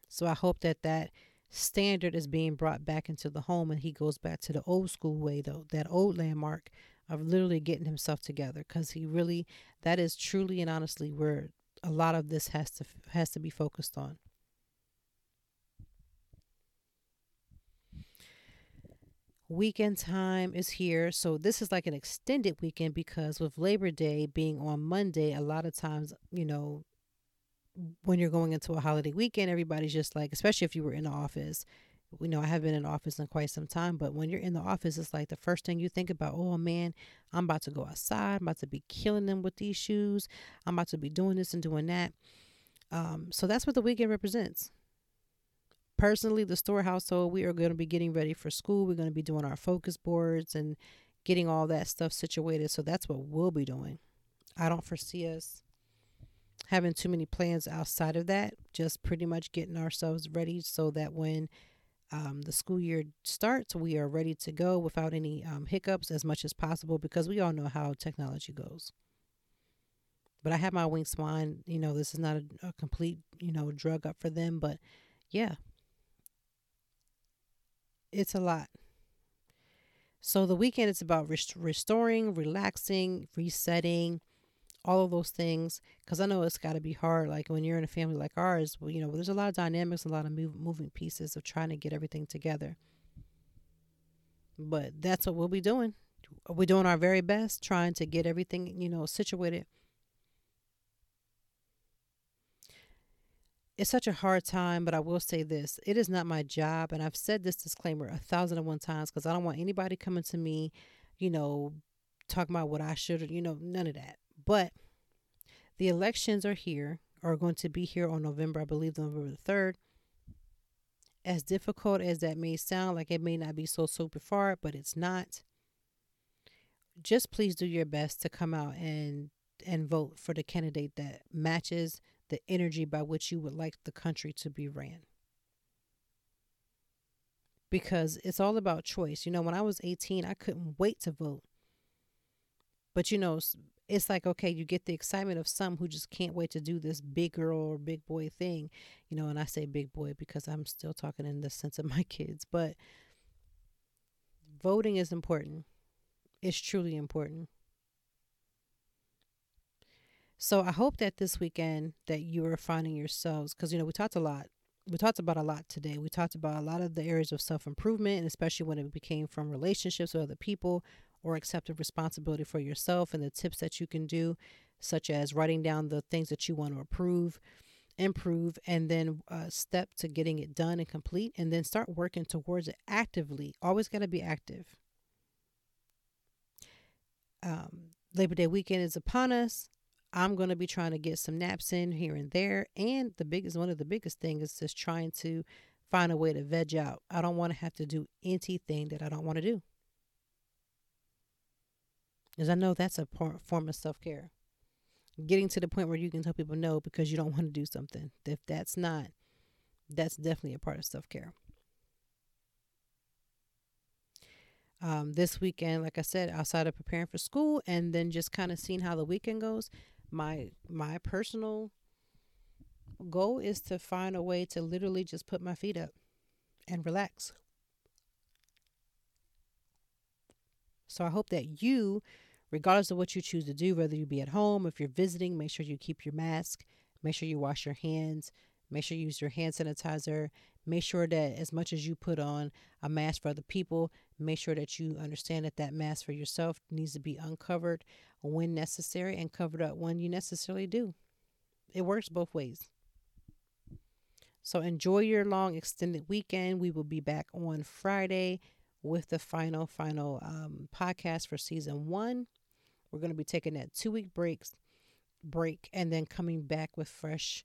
So I hope that that standard is being brought back into the home and he goes back to the old school way though that old landmark of literally getting himself together because he really that is truly and honestly where a lot of this has to has to be focused on. Weekend time is here. So this is like an extended weekend because with labor day being on monday a lot of times you know when you're going into a holiday weekend, everybody's just like, especially if you were in the office. We know I have been in office in quite some time, but when you're in the office, it's like the first thing you think about, oh man, I'm about to go outside. I'm about to be killing them with these shoes. I'm about to be doing this and doing that. Um, so that's what the weekend represents. Personally, the store household, we are going to be getting ready for school. We're going to be doing our focus boards and getting all that stuff situated. So that's what we'll be doing. I don't foresee us having too many plans outside of that, just pretty much getting ourselves ready so that when um, the school year starts, we are ready to go without any um, hiccups as much as possible because we all know how technology goes. But I have my wing swan. You know, this is not a, a complete, you know, drug up for them, but yeah, it's a lot. So the weekend is about rest- restoring, relaxing, resetting, all of those things because i know it's got to be hard like when you're in a family like ours well, you know there's a lot of dynamics a lot of move, moving pieces of trying to get everything together. But that's what we'll be doing. We're doing our very best trying to get everything you know situated. It's such a hard time but i will say this it is not my job and i've said this disclaimer a thousand and one times because i don't want anybody coming to me you know talking about what i should you know none of that but the elections are here, are going to be here on November, I believe, November the 3rd. As difficult as that may sound, like it may not be so super far, but it's not. Just please do your best to come out and and vote for the candidate that matches the energy by which you would like the country to be ran. Because it's all about choice. You know, when I was 18, I couldn't wait to vote. But you know, it's like okay you get the excitement of some who just can't wait to do this big girl or big boy thing you know and i say big boy because i'm still talking in the sense of my kids but voting is important. It's truly important. So i hope that this weekend that you are finding yourselves because you know we talked a lot. We talked about a lot today. We talked about a lot of the areas of self-improvement and especially when it became from relationships with other people or accepting responsibility for yourself and the tips that you can do, such as writing down the things that you want to approve, improve, and then uh, step to getting it done and complete, and then start working towards it actively. Always got to be active. Um, Labor Day weekend is upon us. I'm going to be trying to get some naps in here and there. And the biggest, one of the biggest things is just trying to find a way to veg out. I don't want to have to do anything that I don't want to do. Because I know that's a form of self care. Getting to the point where you can tell people no because you don't want to do something. If that's not, that's definitely a part of self care. Um, this weekend, like I said, outside of preparing for school and then just kind of seeing how the weekend goes, my my personal goal is to find a way to literally just put my feet up and relax. So I hope that you regardless of what you choose to do, whether you be at home, if you're visiting, make sure you keep your mask, make sure you wash your hands, make sure you use your hand sanitizer, make sure that as much as you put on a mask for other people, make sure that you understand that that mask for yourself needs to be uncovered when necessary and covered up when you necessarily do. It works both ways. So enjoy your long extended weekend. We will be back on Friday with the final, final um, podcast for season one. We're going to be taking that two week breaks break and then coming back with fresh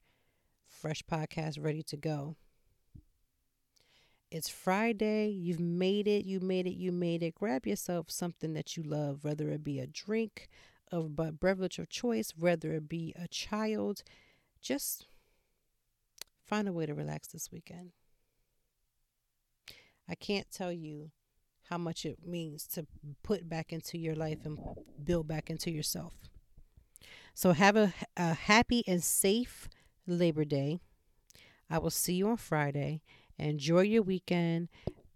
fresh podcast ready to go. It's Friday. You've made it. You made it. You made it. Grab yourself something that you love, whether it be a drink of but beverage of choice, whether it be a child. Just find a way to relax this weekend. I can't tell you how much it means to put back into your life and build back into yourself. So have a, a happy and safe Labor Day. I will see you on Friday. Enjoy your weekend.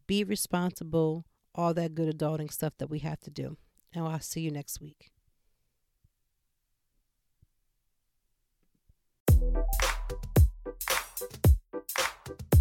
Be responsible. All that good adulting stuff that we have to do. And I'll see you next week.